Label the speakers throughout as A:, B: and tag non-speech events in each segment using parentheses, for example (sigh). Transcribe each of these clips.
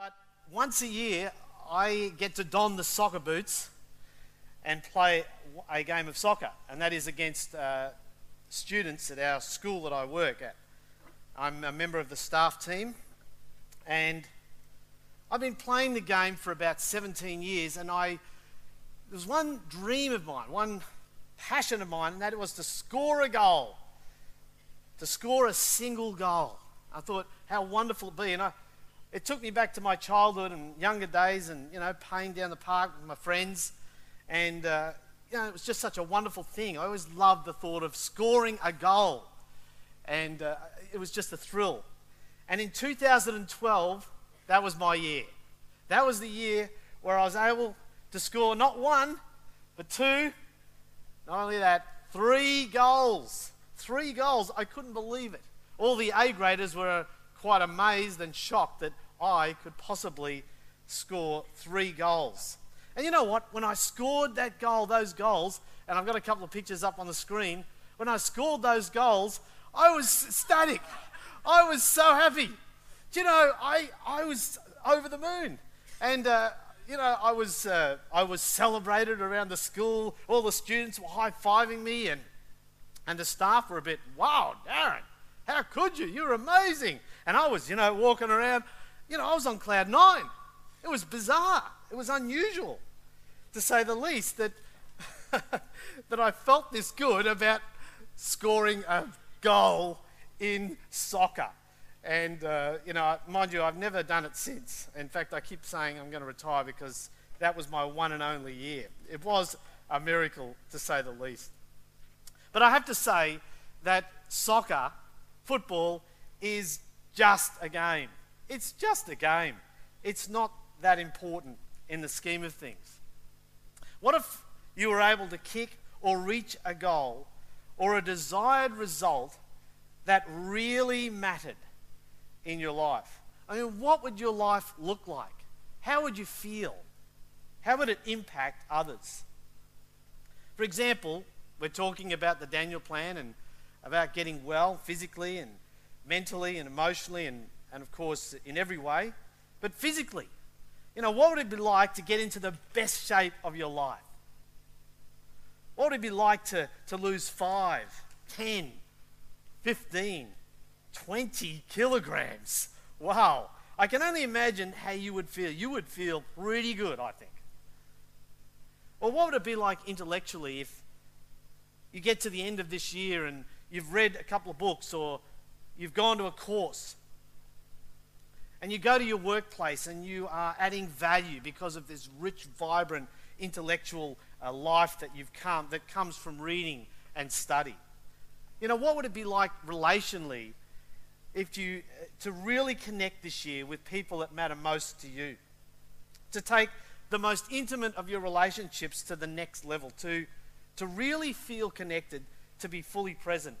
A: But once a year, I get to don the soccer boots and play a game of soccer, and that is against uh, students at our school that I work at. I'm a member of the staff team, and I've been playing the game for about 17 years, and I there's one dream of mine, one passion of mine, and that was to score a goal, to score a single goal. I thought how wonderful it'd be, and I, it took me back to my childhood and younger days, and you know, playing down the park with my friends, and uh, you know, it was just such a wonderful thing. I always loved the thought of scoring a goal, and uh, it was just a thrill. And in 2012, that was my year. That was the year where I was able to score not one, but two, not only that, three goals. Three goals. I couldn't believe it. All the A graders were quite amazed and shocked that I could possibly score three goals. And you know what? When I scored that goal, those goals, and I've got a couple of pictures up on the screen, when I scored those goals, I was ecstatic. I was so happy. Do you know, I, I was over the moon. And, uh, you know, I was, uh, I was celebrated around the school. All the students were high fiving me, and, and the staff were a bit, wow, Darren, how could you? You're amazing. And I was, you know, walking around, you know, I was on cloud nine. It was bizarre. It was unusual, to say the least, that, (laughs) that I felt this good about scoring a goal in soccer. And, uh, you know, mind you, I've never done it since. In fact, I keep saying I'm going to retire because that was my one and only year. It was a miracle, to say the least. But I have to say that soccer, football, is just a game. It's just a game. It's not that important in the scheme of things. What if you were able to kick or reach a goal or a desired result that really mattered in your life? I mean, what would your life look like? How would you feel? How would it impact others? For example, we're talking about the Daniel plan and about getting well physically and mentally and emotionally and, and of course in every way. But physically, you know, what would it be like to get into the best shape of your life? What would it be like to, to lose 5, 10, 15, 20 kilograms? Wow. I can only imagine how you would feel. You would feel pretty good, I think. Or what would it be like intellectually if you get to the end of this year and you've read a couple of books or you've gone to a course and you go to your workplace and you are adding value because of this rich, vibrant intellectual uh, life that you've come that comes from reading and study. You know, what would it be like relationally if you uh, to really connect this year with people that matter most to you? To take the most intimate of your relationships to the next level, to, to really feel connected, to be fully present.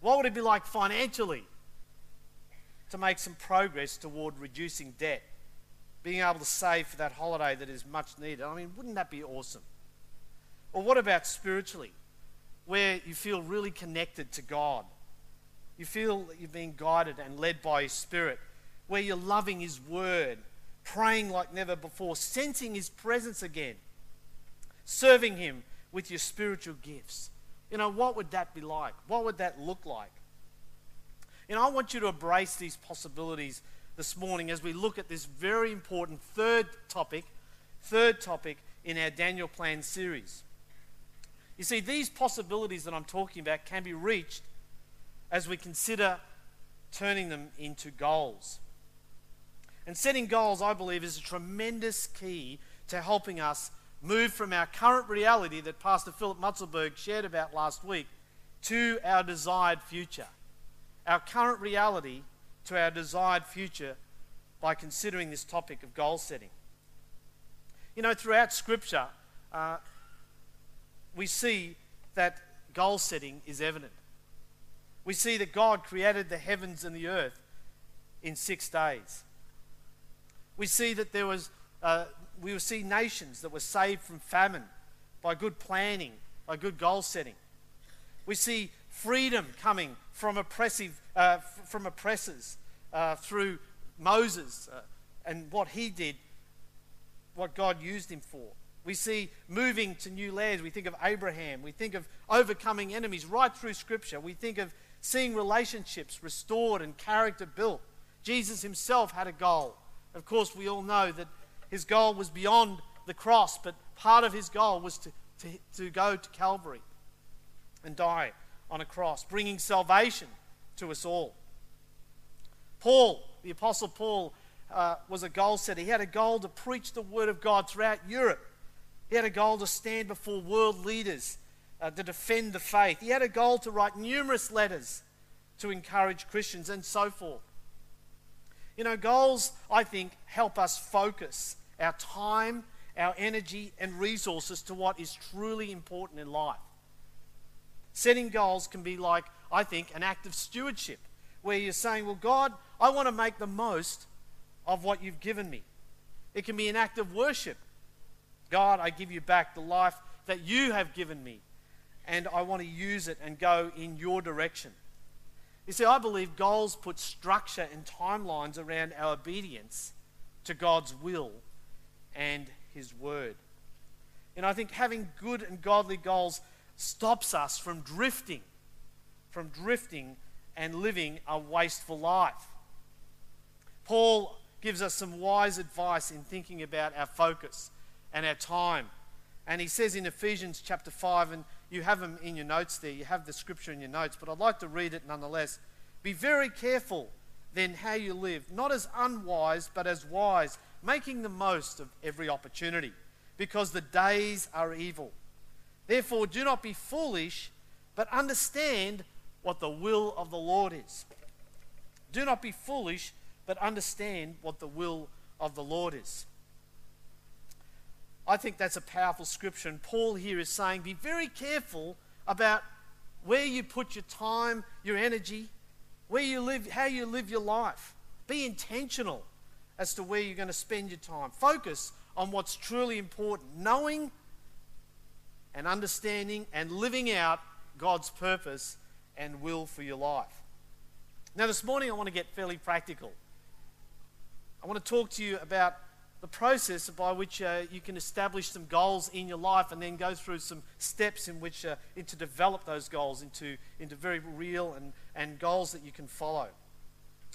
A: What would it be like financially? to make some progress toward reducing debt, being able to save for that holiday that is much needed. I mean, wouldn't that be awesome? Or what about spiritually, where you feel really connected to God? You feel that you're being guided and led by His Spirit, where you're loving His Word, praying like never before, sensing His presence again, serving Him with your spiritual gifts. You know, what would that be like? What would that look like? And I want you to embrace these possibilities this morning as we look at this very important third topic, third topic in our Daniel Plan series. You see, these possibilities that I'm talking about can be reached as we consider turning them into goals. And setting goals, I believe, is a tremendous key to helping us move from our current reality that Pastor Philip Mutzelberg shared about last week to our desired future our current reality to our desired future by considering this topic of goal setting. You know, throughout Scripture, uh, we see that goal setting is evident. We see that God created the heavens and the earth in six days. We see that there was, uh, we will see nations that were saved from famine by good planning, by good goal setting. We see freedom coming from oppressive, uh, from oppressors uh, through Moses uh, and what he did, what God used him for. We see moving to new lands. We think of Abraham. We think of overcoming enemies right through Scripture. We think of seeing relationships restored and character built. Jesus himself had a goal. Of course, we all know that his goal was beyond the cross, but part of his goal was to, to, to go to Calvary and die on a cross, bringing salvation to us all. Paul, the Apostle Paul, uh, was a goal setter. He had a goal to preach the Word of God throughout Europe. He had a goal to stand before world leaders uh, to defend the faith. He had a goal to write numerous letters to encourage Christians and so forth. You know, goals, I think, help us focus our time, our energy, and resources to what is truly important in life. Setting goals can be like, I think, an act of stewardship, where you're saying, Well, God, I want to make the most of what you've given me. It can be an act of worship. God, I give you back the life that you have given me, and I want to use it and go in your direction. You see, I believe goals put structure and timelines around our obedience to God's will and His word. And I think having good and godly goals stops us from drifting, from drifting and living a wasteful life. Paul gives us some wise advice in thinking about our focus and our time. And he says in Ephesians chapter 5, and you have them in your notes there, you have the scripture in your notes, but I'd like to read it nonetheless. Be very careful then how you live, not as unwise, but as wise, making the most of every opportunity, because the days are evil. Therefore, do not be foolish, but understand what the will of the Lord is. Do not be foolish, but understand what the will of the Lord is. I think that's a powerful scripture. And Paul here is saying be very careful about where you put your time, your energy, where you live, how you live your life. Be intentional as to where you're going to spend your time. Focus on what's truly important, knowing and understanding and living out God's purpose and will for your life. Now, this morning I want to get fairly practical. I want to talk to you about the process by which uh, you can establish some goals in your life and then go through some steps in which uh, to develop those goals into, into very real and, and goals that you can follow.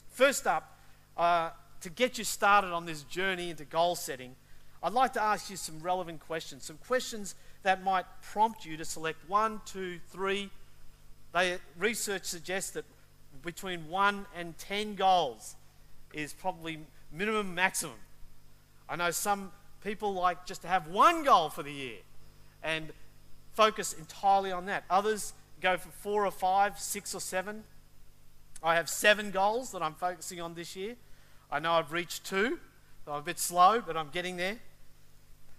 A: First up, uh, to get you started on this journey into goal setting, I'd like to ask you some relevant questions, some questions that might prompt you to select one, two, three. They, research suggests that between one and ten goals is probably minimum maximum I know some people like just to have one goal for the year and focus entirely on that. Others go for four or five, six or seven. I have seven goals that I'm focusing on this year. I know I've reached two, so I'm a bit slow, but I'm getting there.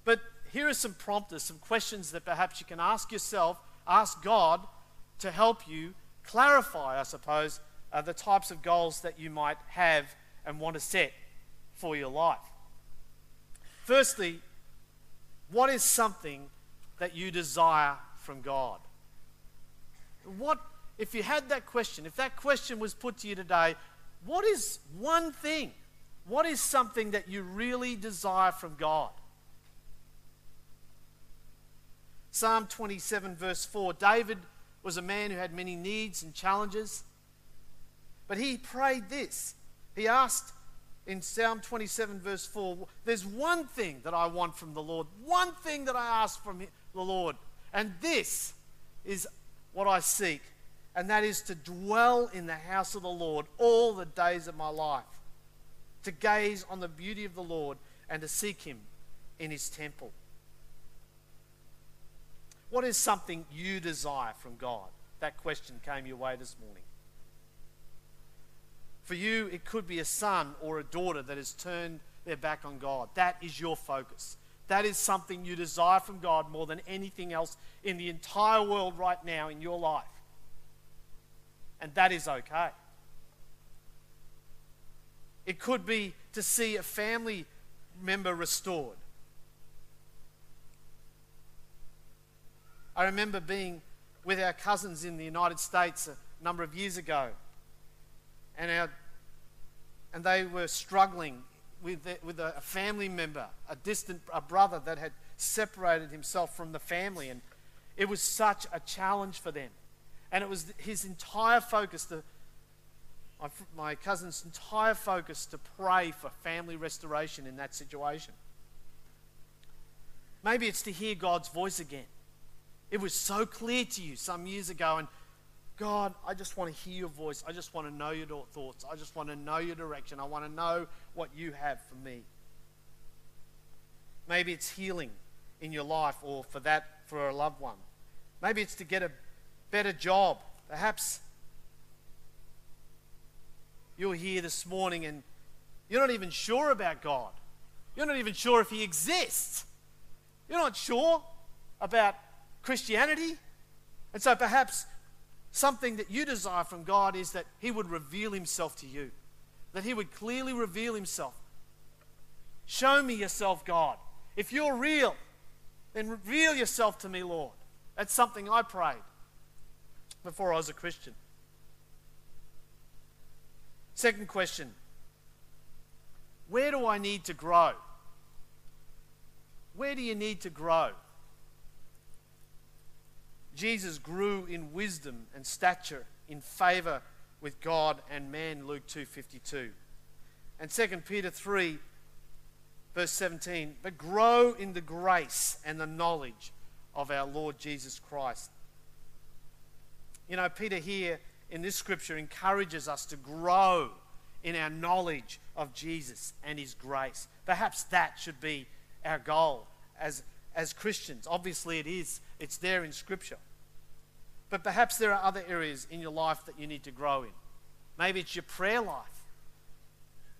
A: But here are some prompters, some questions that perhaps you can ask yourself, ask God to help you clarify, I suppose, uh, the types of goals that you might have and want to set for your life. Firstly, what is something that you desire from God? What, if you had that question, if that question was put to you today, what is one thing? What is something that you really desire from God? Psalm 27, verse 4 David was a man who had many needs and challenges, but he prayed this. He asked in Psalm 27, verse 4, there's one thing that I want from the Lord, one thing that I ask from the Lord, and this is what I seek, and that is to dwell in the house of the Lord all the days of my life, to gaze on the beauty of the Lord and to seek Him in His temple. What is something you desire from God? That question came your way this morning. For you, it could be a son or a daughter that has turned their back on God. That is your focus. That is something you desire from God more than anything else in the entire world right now in your life. And that is okay. It could be to see a family member restored. I remember being with our cousins in the United States a number of years ago and our and they were struggling with, the, with a family member, a distant a brother that had separated himself from the family. And it was such a challenge for them. And it was his entire focus, the, my, my cousin's entire focus, to pray for family restoration in that situation. Maybe it's to hear God's voice again. It was so clear to you some years ago, and God, I just want to hear your voice. I just want to know your thoughts. I just want to know your direction. I want to know what you have for me. Maybe it's healing in your life or for that for a loved one. Maybe it's to get a better job. Perhaps you're here this morning and you're not even sure about God. You're not even sure if He exists. You're not sure about Christianity. And so perhaps something that you desire from God is that He would reveal Himself to you, that He would clearly reveal Himself. Show me yourself, God. If you're real, then reveal yourself to me, Lord. That's something I prayed before I was a Christian. Second question Where do I need to grow? Where do you need to grow? Jesus grew in wisdom and stature in favor with God and man Luke 2:52. And 2 Peter 3 verse 17, but grow in the grace and the knowledge of our Lord Jesus Christ. You know, Peter here in this scripture encourages us to grow in our knowledge of Jesus and his grace. Perhaps that should be our goal as, as Christians. Obviously, it is, it's there in scripture. But perhaps there are other areas in your life that you need to grow in. Maybe it's your prayer life,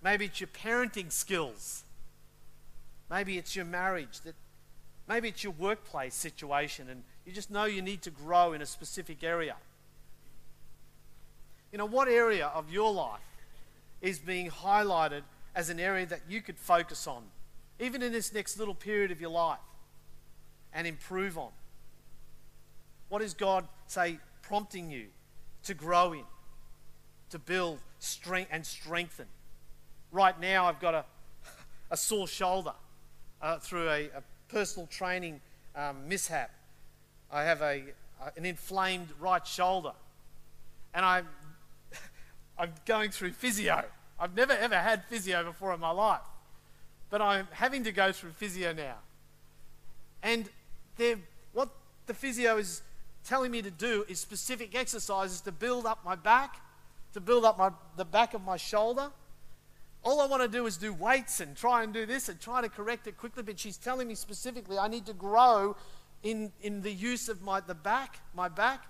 A: maybe it's your parenting skills, maybe it's your marriage that Maybe it's your workplace situation and you just know you need to grow in a specific area. You know, what area of your life is being highlighted as an area that you could focus on, even in this next little period of your life, and improve on? What is God, say, prompting you to grow in, to build strength and strengthen? Right now, I've got a, a sore shoulder uh, through a, a personal training um, mishap. I have a, an inflamed right shoulder. And I'm, (laughs) I'm going through physio. I've never ever had physio before in my life. But I'm having to go through physio now. And what the physio is telling me to do is specific exercises to build up my back, to build up my, the back of my shoulder, all I want to do is do weights and try and do this and try to correct it quickly, but she's telling me specifically I need to grow in, in the use of my the back, my back,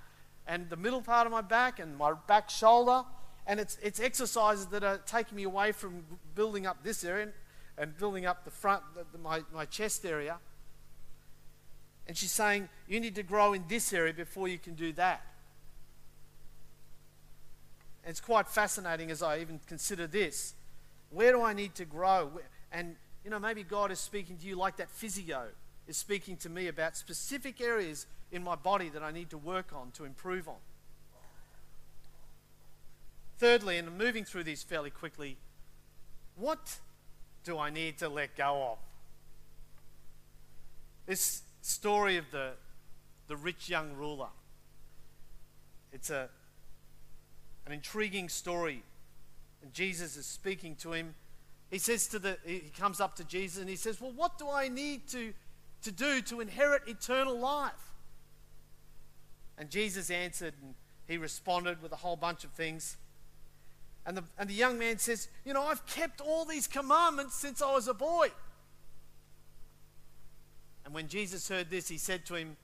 A: and the middle part of my back and my back shoulder. And it's, it's exercises that are taking me away from building up this area and, and building up the front, the, the, my, my chest area. And she's saying, you need to grow in this area before you can do that. And it's quite fascinating as I even consider this where do I need to grow? And, you know, maybe God is speaking to you like that physio is speaking to me about specific areas in my body that I need to work on to improve on. Thirdly, and moving through these fairly quickly, what do I need to let go of? This story of the, the rich young ruler. It's a, an intriguing story and Jesus is speaking to him. He says to the, he comes up to Jesus and he says, Well, what do I need to, to do to inherit eternal life? And Jesus answered and he responded with a whole bunch of things. And the, and the young man says, You know, I've kept all these commandments since I was a boy. And when Jesus heard this, he said to him,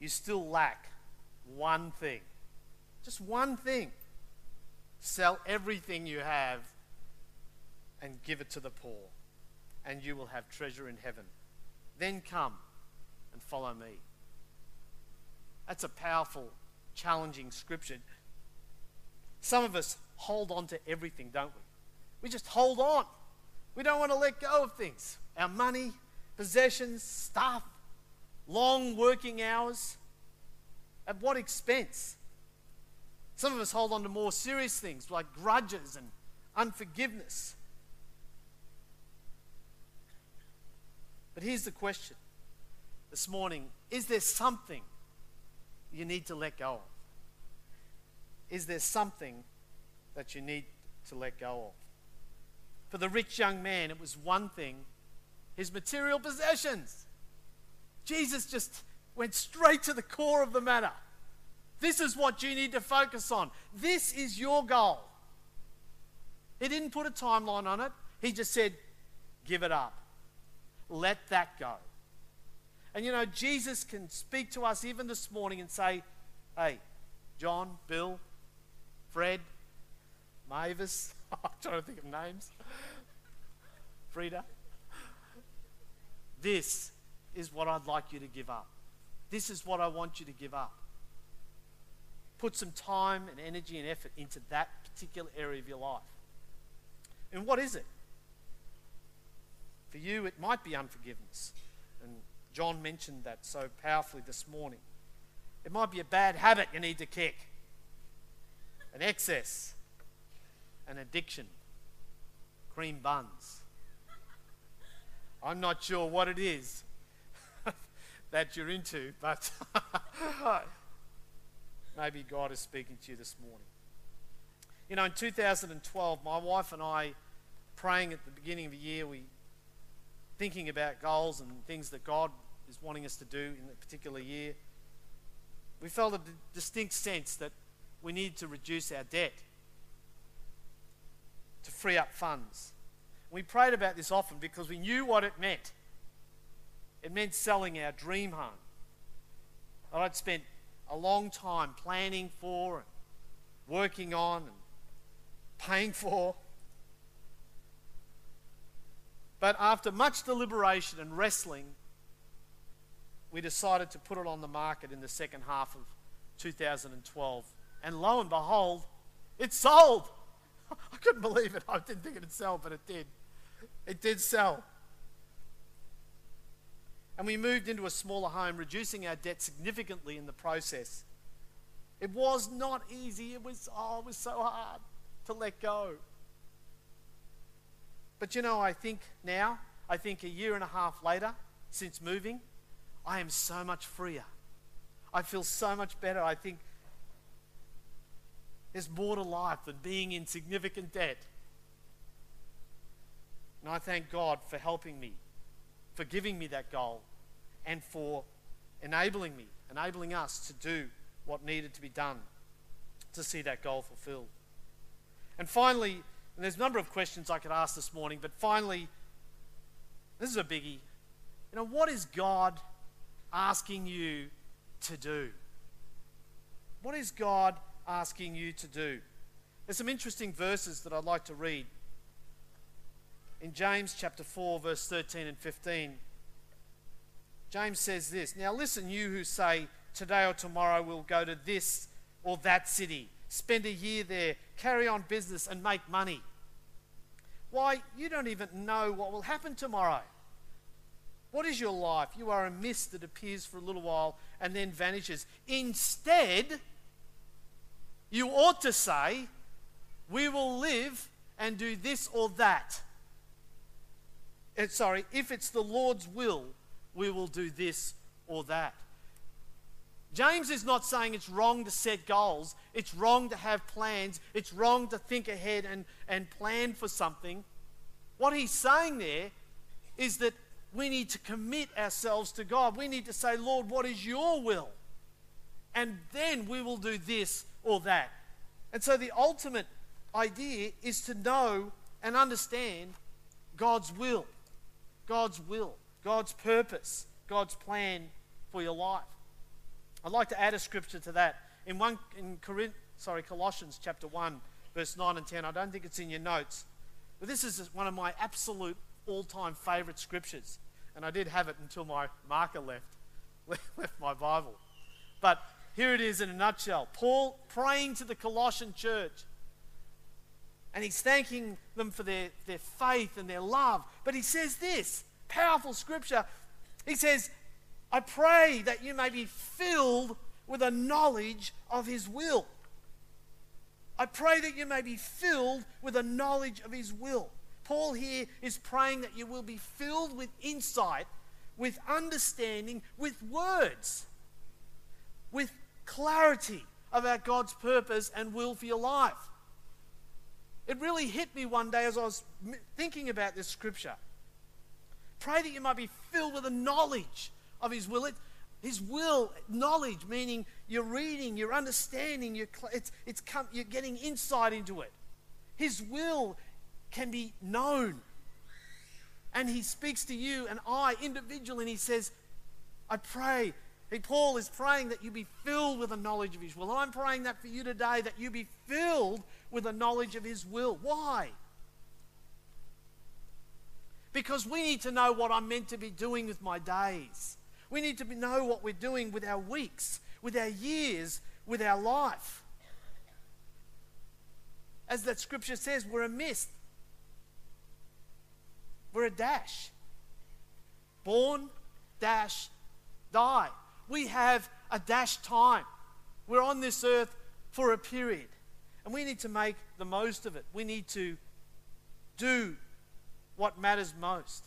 A: You still lack one thing. Just one thing. Sell everything you have and give it to the poor, and you will have treasure in heaven. Then come and follow me. That's a powerful, challenging scripture. Some of us hold on to everything, don't we? We just hold on. We don't want to let go of things our money, possessions, stuff, long working hours. At what expense? Some of us hold on to more serious things like grudges and unforgiveness. But here's the question this morning Is there something you need to let go of? Is there something that you need to let go of? For the rich young man, it was one thing his material possessions. Jesus just went straight to the core of the matter. This is what you need to focus on. This is your goal. He didn't put a timeline on it, he just said, Give it up. Let that go. And you know, Jesus can speak to us even this morning and say, Hey, John, Bill, Fred, Mavis, I'm trying to think of names, Frida. This is what I'd like you to give up. This is what I want you to give up. Put some time and energy and effort into that particular area of your life. And what is it? For you, it might be unforgiveness. And John mentioned that so powerfully this morning. It might be a bad habit you need to kick, an excess, an addiction, cream buns. I'm not sure what it is (laughs) that you're into, but (laughs) maybe God is speaking to you this morning. You know, in 2012, my wife and I, praying at the beginning of the year, we thinking about goals and things that God is wanting us to do in a particular year. We felt a distinct sense that we needed to reduce our debt to free up funds. We prayed about this often because we knew what it meant. It meant selling our dream home that I'd spent a long time planning for and working on and paying for. But after much deliberation and wrestling, we decided to put it on the market in the second half of 2012. And lo and behold, it sold. (laughs) I couldn't believe it. I didn't think it'd sell, but it did. It did sell. And we moved into a smaller home, reducing our debt significantly in the process. It was not easy. It was, oh, it was so hard to let go. But you know, I think now, I think a year and a half later, since moving, I am so much freer. I feel so much better. I think there's more to life than being in significant debt. And I thank God for helping me, for giving me that goal, and for enabling me, enabling us to do what needed to be done to see that goal fulfilled. And finally, and there's a number of questions I could ask this morning, but finally, this is a biggie. You know, what is God asking you to do? What is God asking you to do? There's some interesting verses that I'd like to read. In James chapter 4, verse 13 and 15, James says this Now listen, you who say, Today or tomorrow we'll go to this or that city, spend a year there, carry on business, and make money. Why, you don't even know what will happen tomorrow. What is your life? You are a mist that appears for a little while and then vanishes. Instead, you ought to say, We will live and do this or that. Uh, sorry, if it's the Lord's will, we will do this or that. James is not saying it's wrong to set goals, it's wrong to have plans, it's wrong to think ahead and, and plan for something. What he's saying there is that we need to commit ourselves to God. We need to say, Lord, what is your will? And then we will do this or that. And so the ultimate idea is to know and understand God's will, God's will, God's purpose, God's plan for your life. I'd like to add a scripture to that. In one in Corinth, sorry, Colossians chapter 1, verse 9 and 10. I don't think it's in your notes. But this is one of my absolute all-time favorite scriptures. And I did have it until my marker left, (laughs) left my Bible. But here it is in a nutshell. Paul praying to the Colossian church. And he's thanking them for their, their faith and their love. But he says this powerful scripture. He says, I pray that you may be filled with a knowledge of his will. I pray that you may be filled with a knowledge of his will. Paul here is praying that you will be filled with insight, with understanding, with words, with clarity about God's purpose and will for your life. It really hit me one day as I was thinking about this scripture. Pray that you might be filled with a knowledge of His will. It, his will, knowledge, meaning you're reading, you're understanding, you're, it's, it's come, you're getting insight into it. His will can be known. And He speaks to you and I individually, and He says, I pray. Hey, Paul is praying that you be filled with a knowledge of His will. I'm praying that for you today, that you be filled with a knowledge of His will. Why? Because we need to know what I'm meant to be doing with my days. We need to know what we're doing with our weeks, with our years, with our life. As that scripture says, we're a mist, we're a dash. Born, dash, die. We have a dash time. We're on this earth for a period. And we need to make the most of it. We need to do what matters most.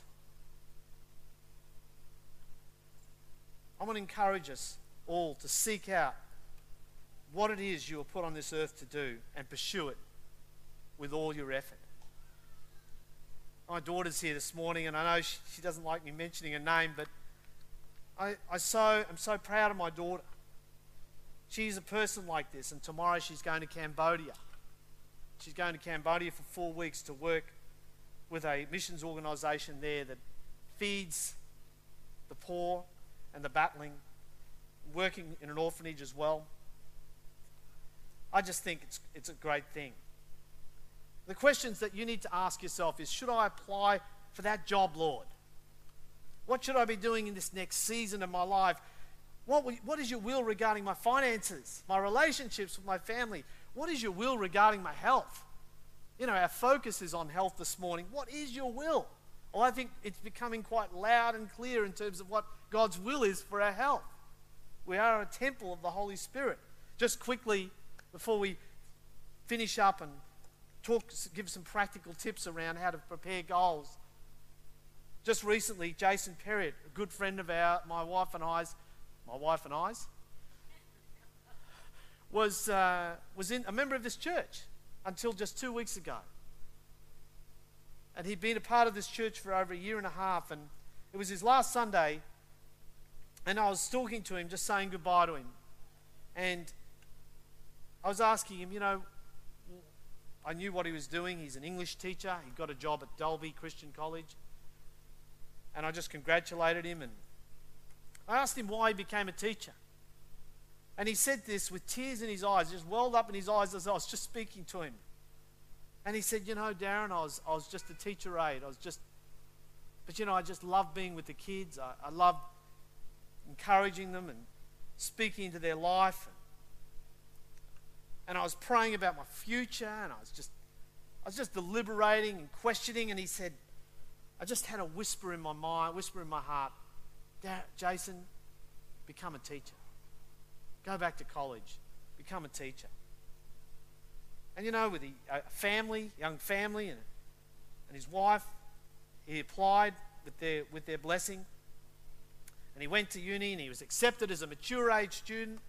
A: I want to encourage us all to seek out what it is you are put on this earth to do and pursue it with all your effort. My daughter's here this morning, and I know she, she doesn't like me mentioning her name, but I, I so, I'm so proud of my daughter. She's a person like this, and tomorrow she's going to Cambodia. She's going to Cambodia for four weeks to work with a missions organisation there that feeds the poor and the battling, working in an orphanage as well. I just think it's, it's a great thing. The questions that you need to ask yourself is Should I apply for that job, Lord? What should I be doing in this next season of my life? What, what is your will regarding my finances, my relationships with my family? What is your will regarding my health? You know, our focus is on health this morning. What is your will? Well, I think it's becoming quite loud and clear in terms of what God's will is for our health. We are a temple of the Holy Spirit. Just quickly, before we finish up and talk, give some practical tips around how to prepare goals. Just recently, Jason Perriott, a good friend of our, my wife and I's, my wife and I's, was, uh, was in, a member of this church until just two weeks ago. And he'd been a part of this church for over a year and a half, and it was his last Sunday and I was talking to him, just saying goodbye to him. And I was asking him, you know, I knew what he was doing. He's an English teacher. He got a job at Dalby Christian College. And I just congratulated him and I asked him why he became a teacher. And he said this with tears in his eyes, just welled up in his eyes as I was just speaking to him. And he said, You know, Darren, I was, I was just a teacher aide. I was just, but you know, I just love being with the kids. I, I love encouraging them and speaking into their life. And I was praying about my future and I was just I was just deliberating and questioning and he said, I just had a whisper in my mind, whisper in my heart, Jason, become a teacher. Go back to college. Become a teacher. And you know, with a family, young family, and, and his wife, he applied with their, with their blessing. And he went to uni and he was accepted as a mature age student.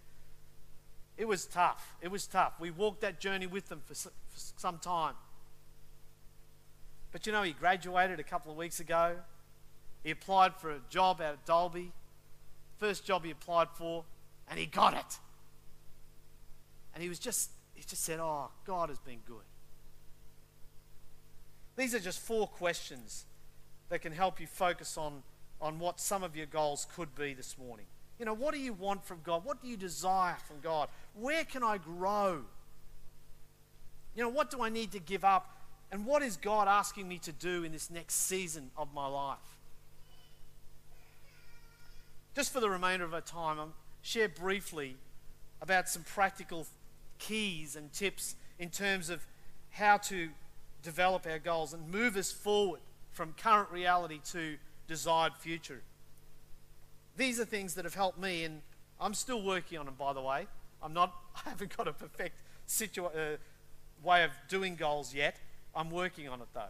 A: It was tough. It was tough. We walked that journey with them for, for some time. But you know, he graduated a couple of weeks ago. He applied for a job out at Dalby. First job he applied for, and he got it. And he was just, he just said, Oh, God has been good. These are just four questions that can help you focus on on what some of your goals could be this morning. You know, what do you want from God? What do you desire from God? Where can I grow? You know, what do I need to give up? And what is God asking me to do in this next season of my life? Just for the remainder of our time, I'll share briefly about some practical keys and tips in terms of how to develop our goals and move us forward from current reality to desired future. These are things that have helped me, and I'm still working on them, by the way. I'm not, (laughs) I haven't got a perfect situa- uh, way of doing goals yet. I'm working on it though.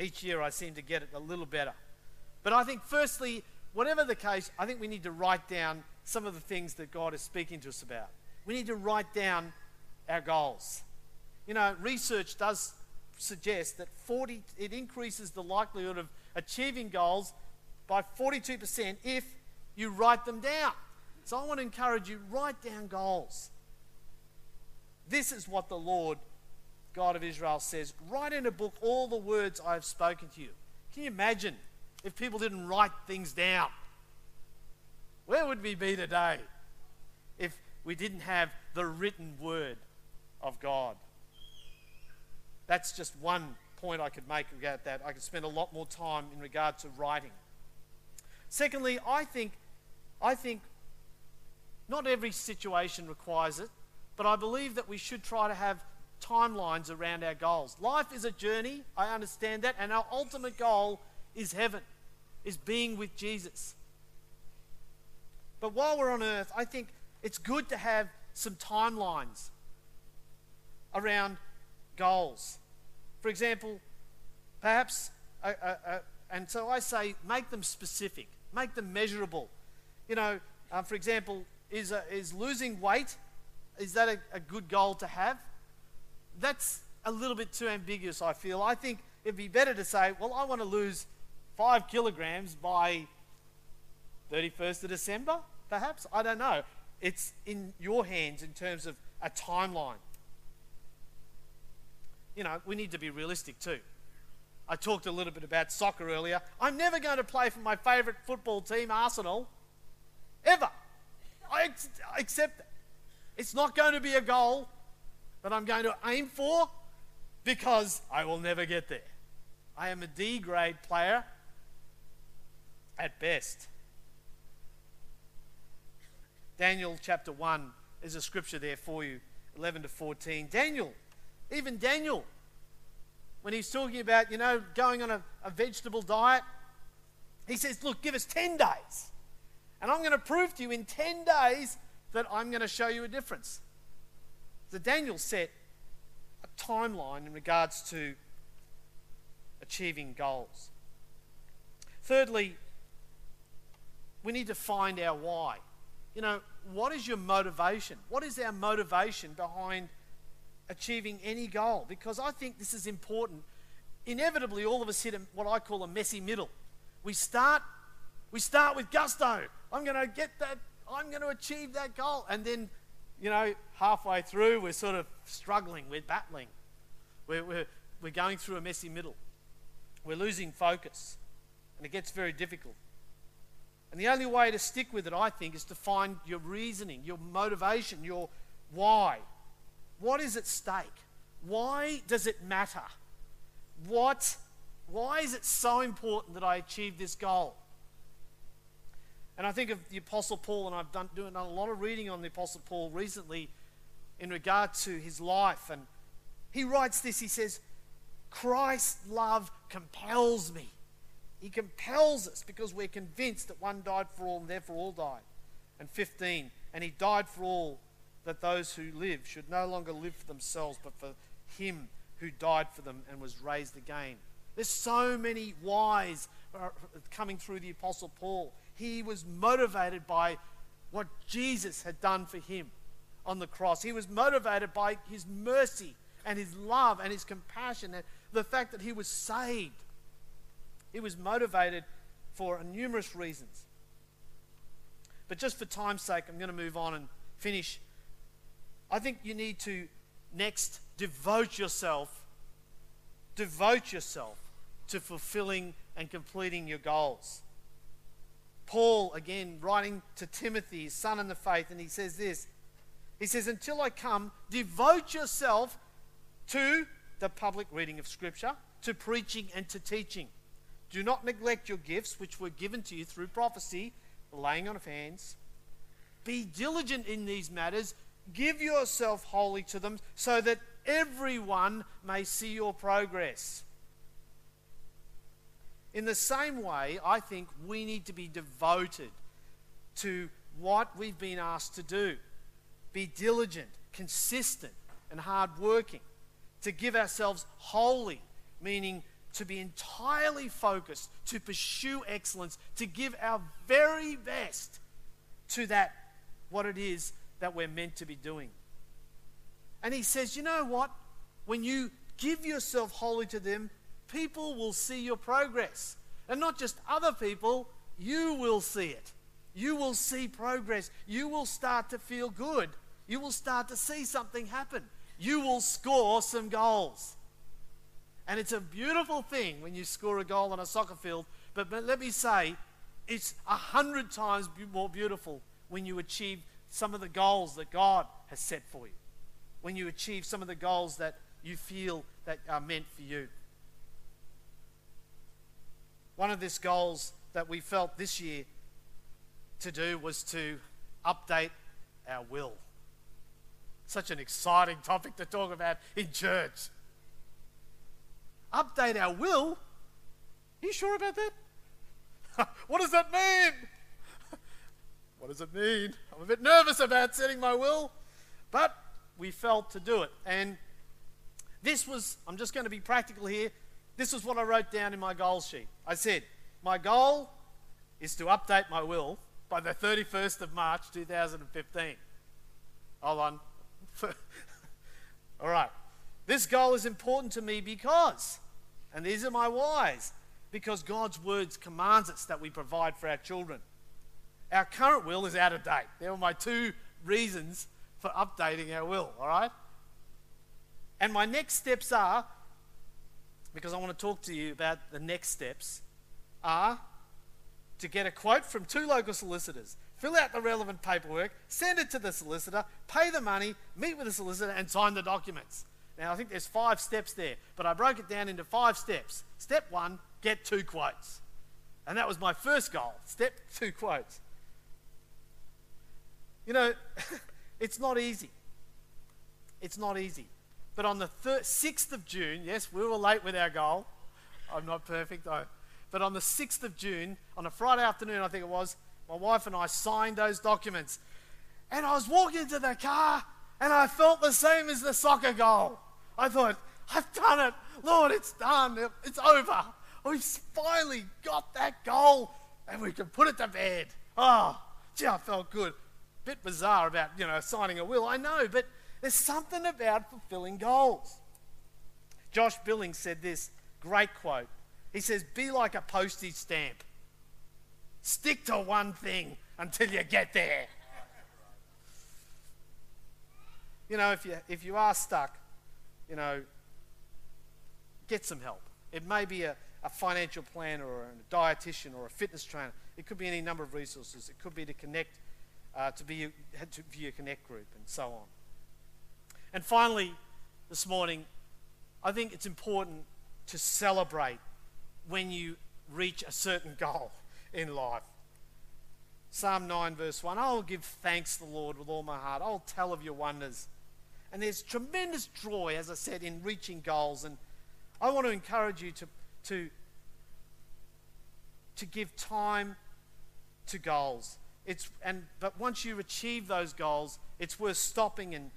A: Each year I seem to get it a little better. But I think, firstly, whatever the case, I think we need to write down some of the things that God is speaking to us about. We need to write down our goals. You know, research does suggest that 40, it increases the likelihood of achieving goals by 42% if you write them down. So I want to encourage you write down goals. This is what the Lord God of Israel says Write in a book all the words I have spoken to you. Can you imagine if people didn't write things down? Where would we be today if we didn't have the written word of God? That's just one point I could make about that. I could spend a lot more time in regard to writing. Secondly, I think, I think not every situation requires it, but I believe that we should try to have timelines around our goals. Life is a journey, I understand that, and our ultimate goal is heaven, is being with Jesus. But while we're on earth, I think it's good to have some timelines around goals. For example, perhaps, uh, uh, uh, and so I say, make them specific, make them measurable. You know, um, for example, is, is losing weight, is that a, a good goal to have? That's a little bit too ambiguous, I feel. I think it'd be better to say, well, I want to lose five kilograms by 31st of December, perhaps. I don't know. It's in your hands in terms of a timeline. You know, we need to be realistic too. I talked a little bit about soccer earlier. I'm never going to play for my favourite football team, Arsenal, ever. I accept that. It's not going to be a goal that I'm going to aim for because I will never get there. I am a D grade player at best. Daniel chapter 1 is a scripture there for you, 11 to 14. Daniel, even Daniel, when he's talking about, you know, going on a, a vegetable diet, he says, Look, give us 10 days. And I'm going to prove to you in 10 days that I'm going to show you a difference. So Daniel set a timeline in regards to achieving goals. Thirdly, we need to find our why. You know, what is your motivation? What is our motivation behind achieving any goal? Because I think this is important. Inevitably, all of us hit a, what I call a messy middle. We start, we start with gusto. I'm going to get that. I'm going to achieve that goal, and then you know, halfway through, we're sort of struggling, we're battling, we're, we're, we're going through a messy middle, we're losing focus, and it gets very difficult. And the only way to stick with it, I think, is to find your reasoning, your motivation, your why. What is at stake? Why does it matter? What, why is it so important that I achieve this goal? And I think of the Apostle Paul, and I've done, done a lot of reading on the Apostle Paul recently in regard to his life. And he writes this he says, Christ's love compels me. He compels us because we're convinced that one died for all and therefore all died. And 15, and he died for all that those who live should no longer live for themselves, but for him who died for them and was raised again. There's so many whys coming through the Apostle Paul. He was motivated by what Jesus had done for him on the cross. He was motivated by his mercy and his love and his compassion and the fact that he was saved. He was motivated for numerous reasons. But just for time's sake, I'm going to move on and finish. I think you need to next devote yourself, devote yourself to fulfilling and completing your goals. Paul, again, writing to Timothy, his son in the faith, and he says this He says, Until I come, devote yourself to the public reading of Scripture, to preaching and to teaching. Do not neglect your gifts, which were given to you through prophecy, laying on of hands. Be diligent in these matters. Give yourself wholly to them, so that everyone may see your progress. In the same way, I think we need to be devoted to what we've been asked to do. Be diligent, consistent, and hardworking. to give ourselves wholly, meaning to be entirely focused, to pursue excellence, to give our very best to that, what it is that we're meant to be doing. And he says, you know what? When you give yourself wholly to them, people will see your progress. And not just other people, you will see it. You will see progress. You will start to feel good. You will start to see something happen. You will score some goals. And it's a beautiful thing when you score a goal on a soccer field. But, but let me say, it's a hundred times more beautiful when you achieve some of the goals that God has set for you. When you achieve some of the goals that you feel that are meant for you. One of these goals that we felt this year to do was to update our will. Such an exciting topic to talk about in church. Update our will? Are you sure about that? (laughs) what does that mean? (laughs) what does it mean? I'm a bit nervous about setting my will, but we felt to do it. And this was, I'm just going to be practical here. This is what I wrote down in my goal sheet. I said, My goal is to update my will by the 31st of March 2015. Hold on. (laughs) All right. This goal is important to me because, and these are my whys, because God's words commands us that we provide for our children. Our current will is out of date. There were my two reasons for updating our will, all right? And my next steps are, because I want to talk to you about the next steps, are to get a quote from two local solicitors, fill out the relevant paperwork, send it to the solicitor, pay the money, meet with the solicitor, and sign the documents. Now, I think there's five steps there, but I broke it down into five steps. Step one, get two quotes. And that was my first goal. Step two quotes. You know, (laughs) it's not easy. It's not easy. But on the 6th of June, yes, we were late with our goal. I'm not perfect, though. But on the 6th of June, on a Friday afternoon, I think it was, my wife and I signed those documents. And I was walking into the car and I felt the same as the soccer goal. I thought, I've done it. Lord, it's done. It's over. We've finally got that goal and we can put it to bed. Oh, gee, I felt good. Bit bizarre about, you know, signing a will. I know, but there's something about fulfilling goals. Josh Billings said this great quote. He says, Be like a postage stamp. Stick to one thing until you get there. You know, if you, if you are stuck, you know, get some help. It may be a, a financial planner or a dietitian or a fitness trainer. It could be any number of resources. It could be to connect, uh, to be to be your connect group and so on. And finally, this morning, I think it's important to celebrate when you reach a certain goal in life. Psalm 9, verse 1 I will give thanks to the Lord with all my heart. I will tell of your wonders. And there's tremendous joy, as I said, in reaching goals. And I want to encourage you to, to, to give time to goals. It's, and, but once you achieve those goals, it's worth stopping and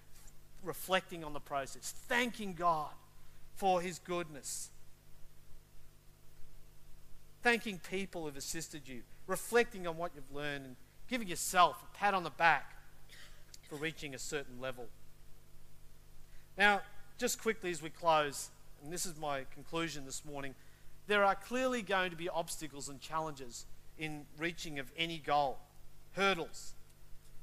A: reflecting on the process, thanking God for His goodness thanking people who've assisted you, reflecting on what you've learned, and giving yourself a pat on the back for reaching a certain level. Now, just quickly as we close, and this is my conclusion this morning, there are clearly going to be obstacles and challenges in reaching of any goal, hurdles.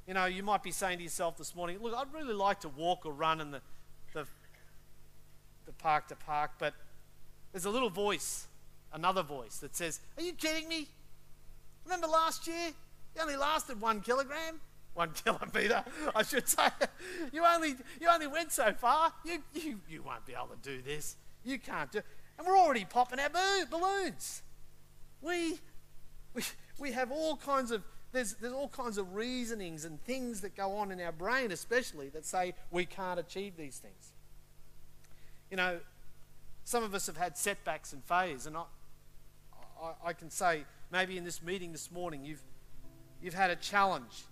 A: You know, you might be saying to yourself this morning, look, I'd really like to walk or run in the, the, the park to park, but there's a little voice another voice that says, Are you kidding me? Remember last year? You only lasted one kilogram? One (laughs) kilometre, I should say. You only, you only went so far. You, you, you won't be able to do this. You can't do And we're already popping our balloons. We, we, we have all kinds of, there's, there's all kinds of reasonings and things that go on in our brain, especially, that say we can't achieve these things. You know, some of us have had setbacks and failures, and I, I can say maybe in this meeting this morning you've, you've had a challenge.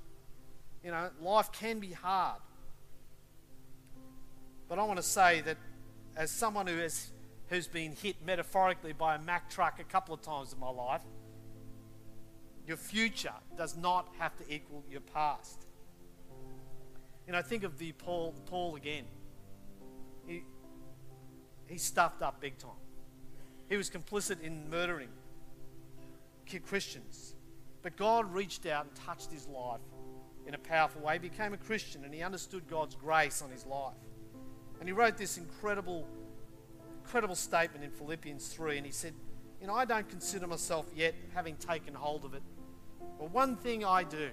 A: You know, life can be hard. But I want to say that as someone who has who's been hit metaphorically by a Mack truck a couple of times in my life, your future does not have to equal your past. You know, think of the Paul, Paul again. He, he stuffed up big time. He was complicit in murdering Christians. But God reached out and touched his life in a powerful way. He became a Christian and he understood God's grace on his life. And he wrote this incredible, incredible statement in Philippians 3. And he said, You know, I don't consider myself yet having taken hold of it. But one thing I do,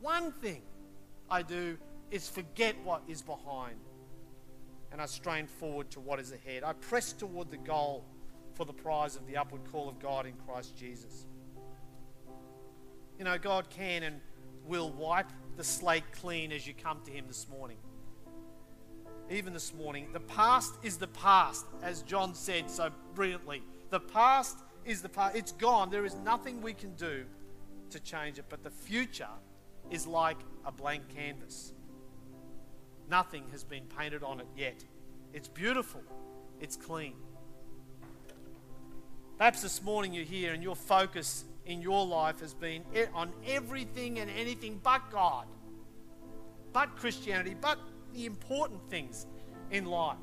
A: one thing I do is forget what is behind. And I strain forward to what is ahead. I press toward the goal for the prize of the upward call of God in Christ Jesus. You know, God can and will wipe the slate clean as you come to Him this morning. Even this morning, the past is the past, as John said so brilliantly. The past is the past. It's gone. There is nothing we can do to change it. But the future is like a blank canvas. Nothing has been painted on it yet. It's beautiful, it's clean. Perhaps this morning you're here and your focus in your life has been on everything and anything but God, but Christianity, but the important things in life.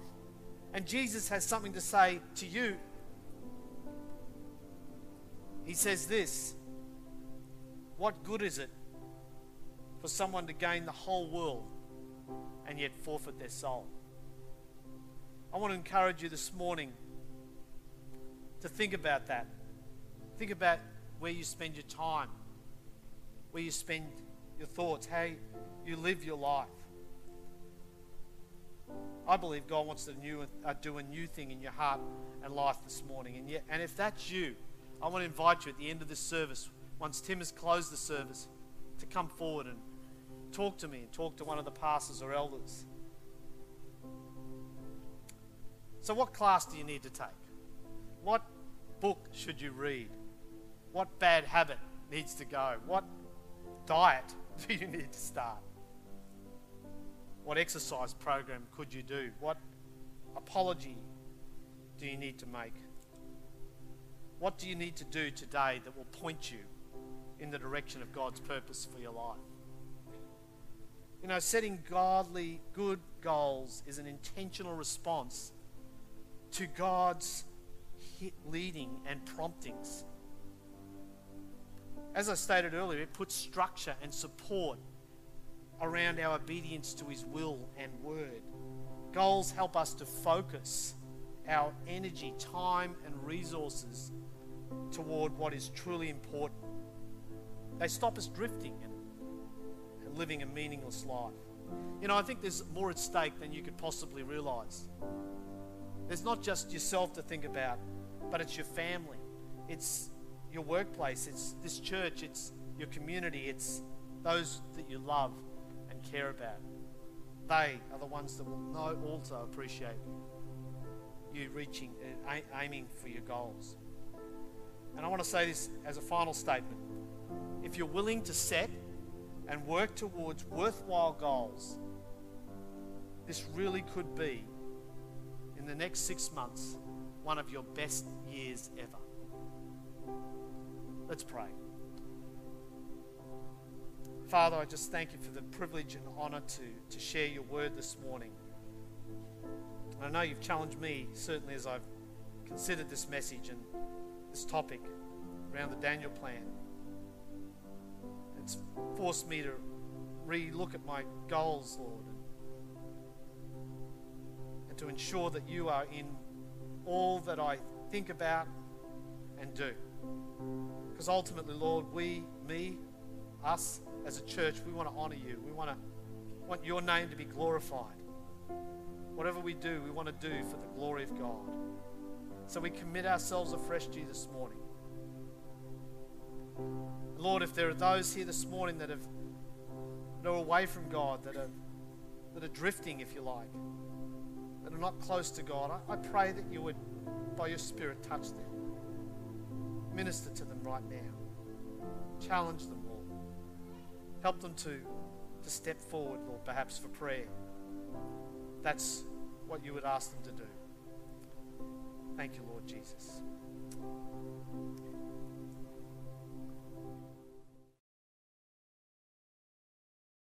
A: And Jesus has something to say to you. He says this What good is it for someone to gain the whole world and yet forfeit their soul? I want to encourage you this morning to think about that. Think about where you spend your time, where you spend your thoughts, how you live your life. I believe God wants to new, uh, do a new thing in your heart and life this morning. And, yet, and if that's you, I want to invite you at the end of this service, once Tim has closed the service, to come forward and talk to me and talk to one of the pastors or elders. So, what class do you need to take? What book should you read? What bad habit needs to go? What diet (laughs) do you need to start? What exercise program could you do? What apology do you need to make? What do you need to do today that will point you in the direction of God's purpose for your life? You know, setting godly, good goals is an intentional response to God's leading and promptings as I stated earlier, it puts structure and support around our obedience to His will and word. Goals help us to focus our energy, time, and resources toward what is truly important. They stop us drifting and, and living a meaningless life. You know, I think there's more at stake than you could possibly realize. There's not just yourself to think about, but it's your family. It's your workplace, it's this church, it's your community, it's those that you love and care about. They are the ones that will know, also appreciate you reaching uh, and aiming for your goals. And I want to say this as a final statement. If you're willing to set and work towards worthwhile goals, this really could be, in the next six months, one of your best years ever. Let's pray. Father, I just thank you for the privilege and honor to, to share your word this morning. I know you've challenged me, certainly as I've considered this message and this topic around the Daniel plan. It's forced me to re look at my goals, Lord, and to ensure that you are in all that I think about and do. Because ultimately, Lord, we, me, us as a church, we want to honor you. We want to want your name to be glorified. Whatever we do, we want to do for the glory of God. So we commit ourselves afresh to you this morning. Lord, if there are those here this morning that have that are away from God, that are that are drifting, if you like, that are not close to God, I, I pray that you would, by your Spirit, touch them. Minister to them right now. Challenge them, Lord. Help them to, to step forward, Lord, perhaps for prayer. That's what you would ask them to do. Thank you, Lord Jesus.